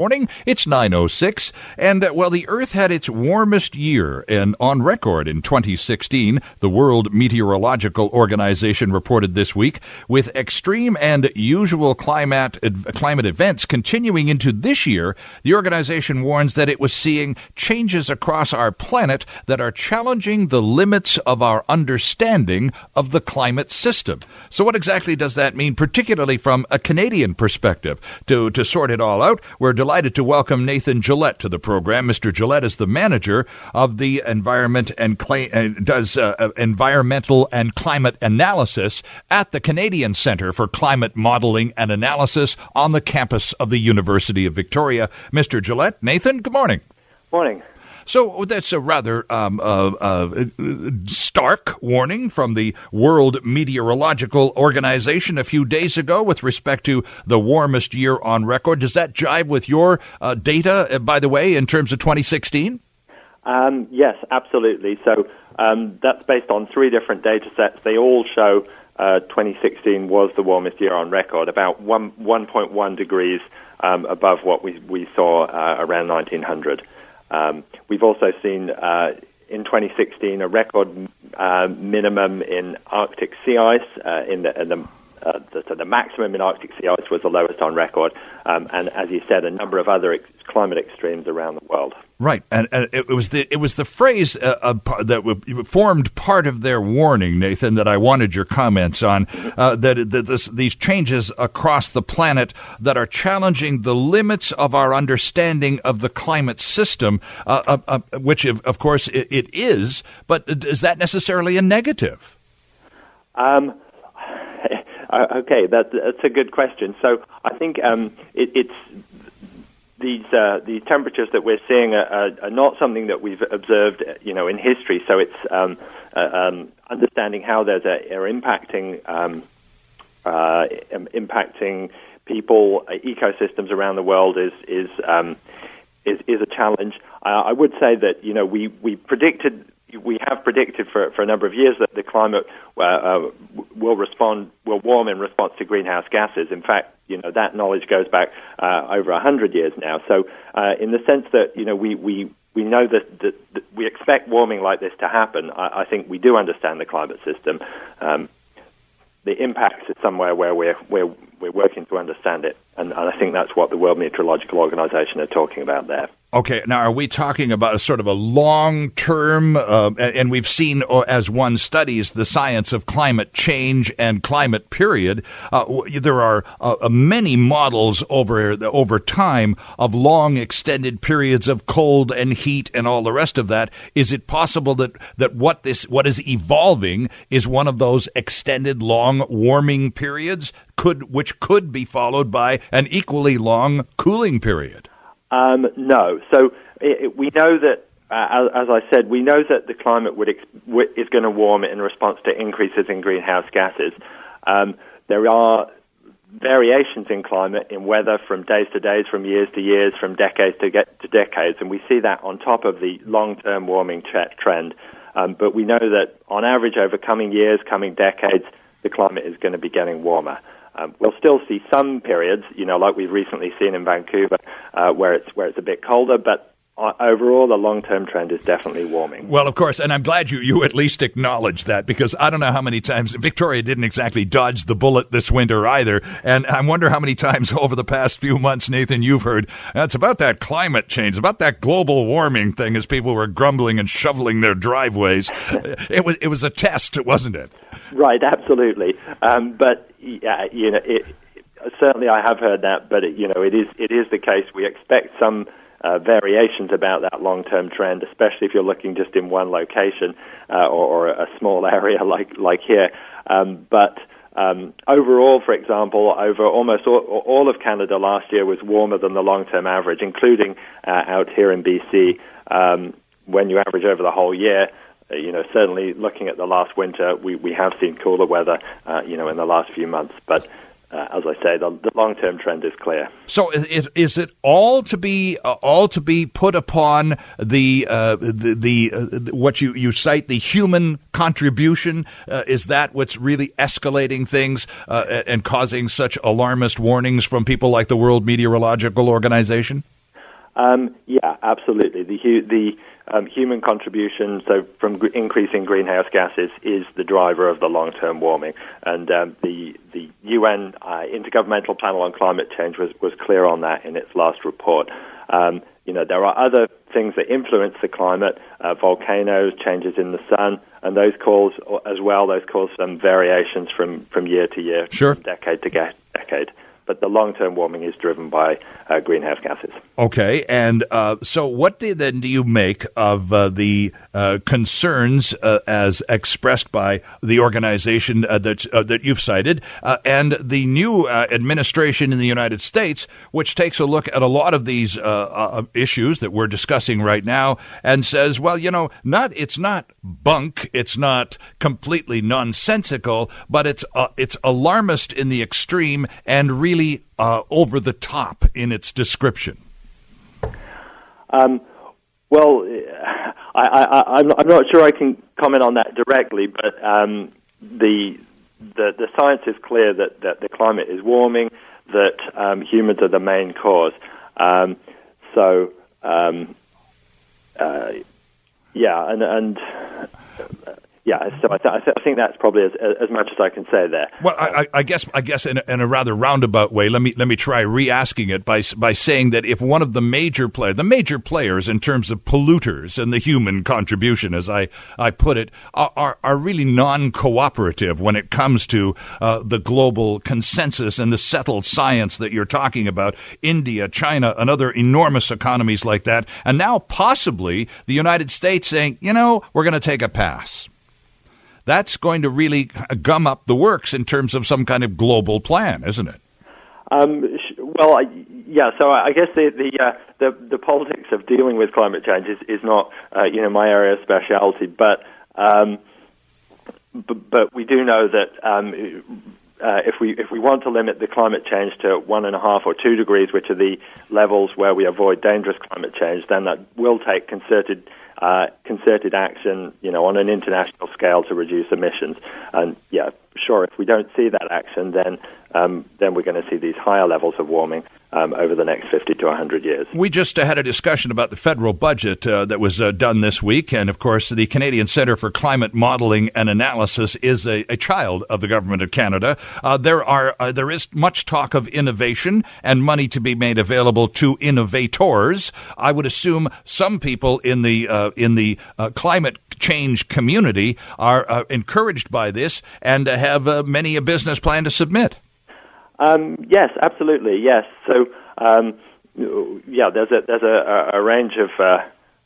Morning, it's 906, and uh, well, the Earth had its warmest year and on record in 2016, the World Meteorological Organization reported this week, with extreme and usual climate, climate events continuing into this year, the organization warns that it was seeing changes across our planet that are challenging the limits of our understanding of the climate system. So what exactly does that mean, particularly from a Canadian perspective? To, to sort it all out, we're delighted to welcome Nathan Gillett to the program. Mr. Gillett is the manager of the environment and uh, does uh, uh, environmental and climate analysis at the Canadian Centre for Climate Modeling and Analysis on the campus of the University of Victoria. Mr. Gillett, Nathan, good morning. Morning. So that's a rather um, uh, uh, stark warning from the World Meteorological Organization a few days ago with respect to the warmest year on record. Does that jive with your uh, data, uh, by the way, in terms of 2016? Um, yes, absolutely. So um, that's based on three different data sets. They all show uh, 2016 was the warmest year on record, about 1, 1.1 degrees um, above what we, we saw uh, around 1900. Um, we've also seen uh, in 2016 a record uh, minimum in Arctic sea ice. Uh, in the, in the, uh, the, the maximum in Arctic sea ice was the lowest on record, um, and as you said, a number of other ex- climate extremes around the world. Right, and, and, it was the it was the phrase uh, uh, that formed part of their warning, Nathan, that I wanted your comments on. Uh, that, that this, these changes across the planet that are challenging the limits of our understanding of the climate system, uh, uh, uh which of, of course it, it is. But is that necessarily a negative? Um, okay, that, that's a good question. So I think um, it, it's these uh, these temperatures that we're seeing are, are, are, not something that we've observed, you know, in history. So it's um, uh, um, understanding how those are, are impacting um, uh, impacting people, ecosystems around the world is is um, is, is, a challenge. I would say that you know we we predicted we have predicted for, for a number of years that the climate uh, uh, will respond, will warm in response to greenhouse gases. In fact, you know that knowledge goes back uh, over hundred years now. So, uh, in the sense that you know we we we know that, that, that, we expect warming like this to happen. I, I think we do understand the climate system. Um, the impacts is somewhere where we're we're we're working to understand it, and, and I think that's what the World Meteorological Organization are talking about there. Okay, now are we talking about a sort of a long term, uh, and we've seen uh, as one studies the science of climate change and climate period. Uh, there are uh, uh, many models over over time of long extended periods of cold and heat and all the rest of that. Is it possible that that what this what is evolving is one of those extended long warming periods could which could be followed by an equally long cooling period? Um, no. So it, it, we know that, uh, as, as, I said, we know that the climate ex- is going to warm in response to increases in greenhouse gases. Um, there are variations in climate, in weather, from days to days, from years to years, from decades to, to decades, and we see that on top of the long-term warming trend. Um, but we know that on average, over coming years, coming decades, the climate is going to be getting warmer. Um, we'll still see some periods, you know, like we've recently seen in Vancouver, uh, where it's where it's a bit colder, but overall, the long term trend is definitely warming. Well, of course, and I'm glad you, you at least acknowledge that because I don't know how many times Victoria didn't exactly dodge the bullet this winter either. And I wonder how many times over the past few months, Nathan, you've heard it's about that climate change, about that global warming thing as people were grumbling and shoveling their driveways. it, was, it was a test, wasn't it? Right, absolutely. Um, but, yeah, you know, it, certainly I have heard that, but, it, you know, it is, it is the case. We expect some uh, variations about that long-term trend, especially if you're looking just in one location uh, or, or, a small area like like here. Um, but um, overall, for example, over almost all, all, of Canada last year was warmer than the long-term average, including uh, out here in BC. Um, when you average over the whole year, uh, you know, certainly looking at the last winter, we, we have seen cooler weather, uh, you know, in the last few months. But uh, as I say, the, the long term trend is clear. So, is, is it all to be uh, all to be put upon the uh, the, the uh, what you, you cite the human contribution? Uh, is that what's really escalating things uh, and causing such alarmist warnings from people like the World Meteorological Organization? Um, yeah, absolutely. The the um, human contribution, so from increasing greenhouse gases, is the driver of the long-term warming. And um, the the UN uh, Intergovernmental Panel on Climate Change was was clear on that in its last report. Um, you know, there are other things that influence the climate, uh, volcanoes, changes in the sun, and those cause as well. Those cause some variations from from year to year, sure. decade to decade but the long term warming is driven by uh, greenhouse gases. Okay, and uh, so what do, then do you make of uh, the uh, concerns uh, as expressed by the organization uh, that that you've cited, and the new administration in the United States, which takes a look at a lot of these issues that we're discussing right now, and says, well, you know, not it's not bunk, it's not completely nonsensical, but it's it's alarmist in the extreme and really really uh, over the top in its description? Um, well, I, am not sure I can comment on that directly, but um, the, the, the science is clear that, that the climate is warming, that um, humans are the main cause. Um, so, um, uh, yeah, and, and yeah, so I, th- I, th- I, think that's probably as, as, much as I can say there. Well, I, I guess I guess in a, in a, rather roundabout way, let me let me try re-asking it by by saying that if one of the major play the major players in terms of polluters and the human contribution, as I I put it, are are, are really non-cooperative when it comes to uh, the global consensus and the settled science that you're talking about. India, China, and other enormous economies like that, and now possibly the United States saying, you know, we're going to take a pass that's going to really gum up the works in terms of some kind of global plan, isn't it? Um, well, I, yeah. So I guess the the, uh, the, the politics of dealing with climate change is, is not uh, you know my area of specialty, but um, but, but we do know that um, uh, if we if we want to limit the climate change to one and a half or two degrees, which are the levels where we avoid dangerous climate change, then that will take concerted uh, concerted action, you know, on an international scale to reduce emissions. And yeah, sure, if we don't see that action, then um, then we're going to see these higher levels of warming um, over the next 50 to 100 years. We just uh, had a discussion about the federal budget uh, that was uh, done this week. And of course, the Canadian Centre for Climate Modeling and Analysis is a, a child of the Government of Canada. Uh, there, are, uh, there is much talk of innovation and money to be made available to innovators. I would assume some people in the, uh, in the climate change community are encouraged by this and have many a business plan to submit. Um, yes, absolutely. Yes. So, um, yeah, there's a there's a, a range of uh,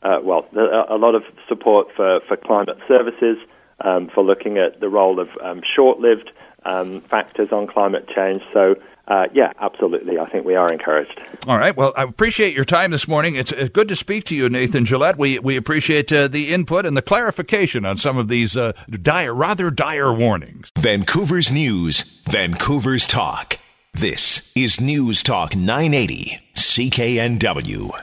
uh, well, a, lot of support for for climate services, um, for looking at the role of um, short-lived um, factors on climate change. So uh, yeah, absolutely. I think we are encouraged. All right. Well, I appreciate your time this morning. It's, it's good to speak to you, Nathan Gillett. We we appreciate uh, the input and the clarification on some of these uh, dire, rather dire warnings. Vancouver's news, Vancouver's talk. This is News Talk 980, CKNW.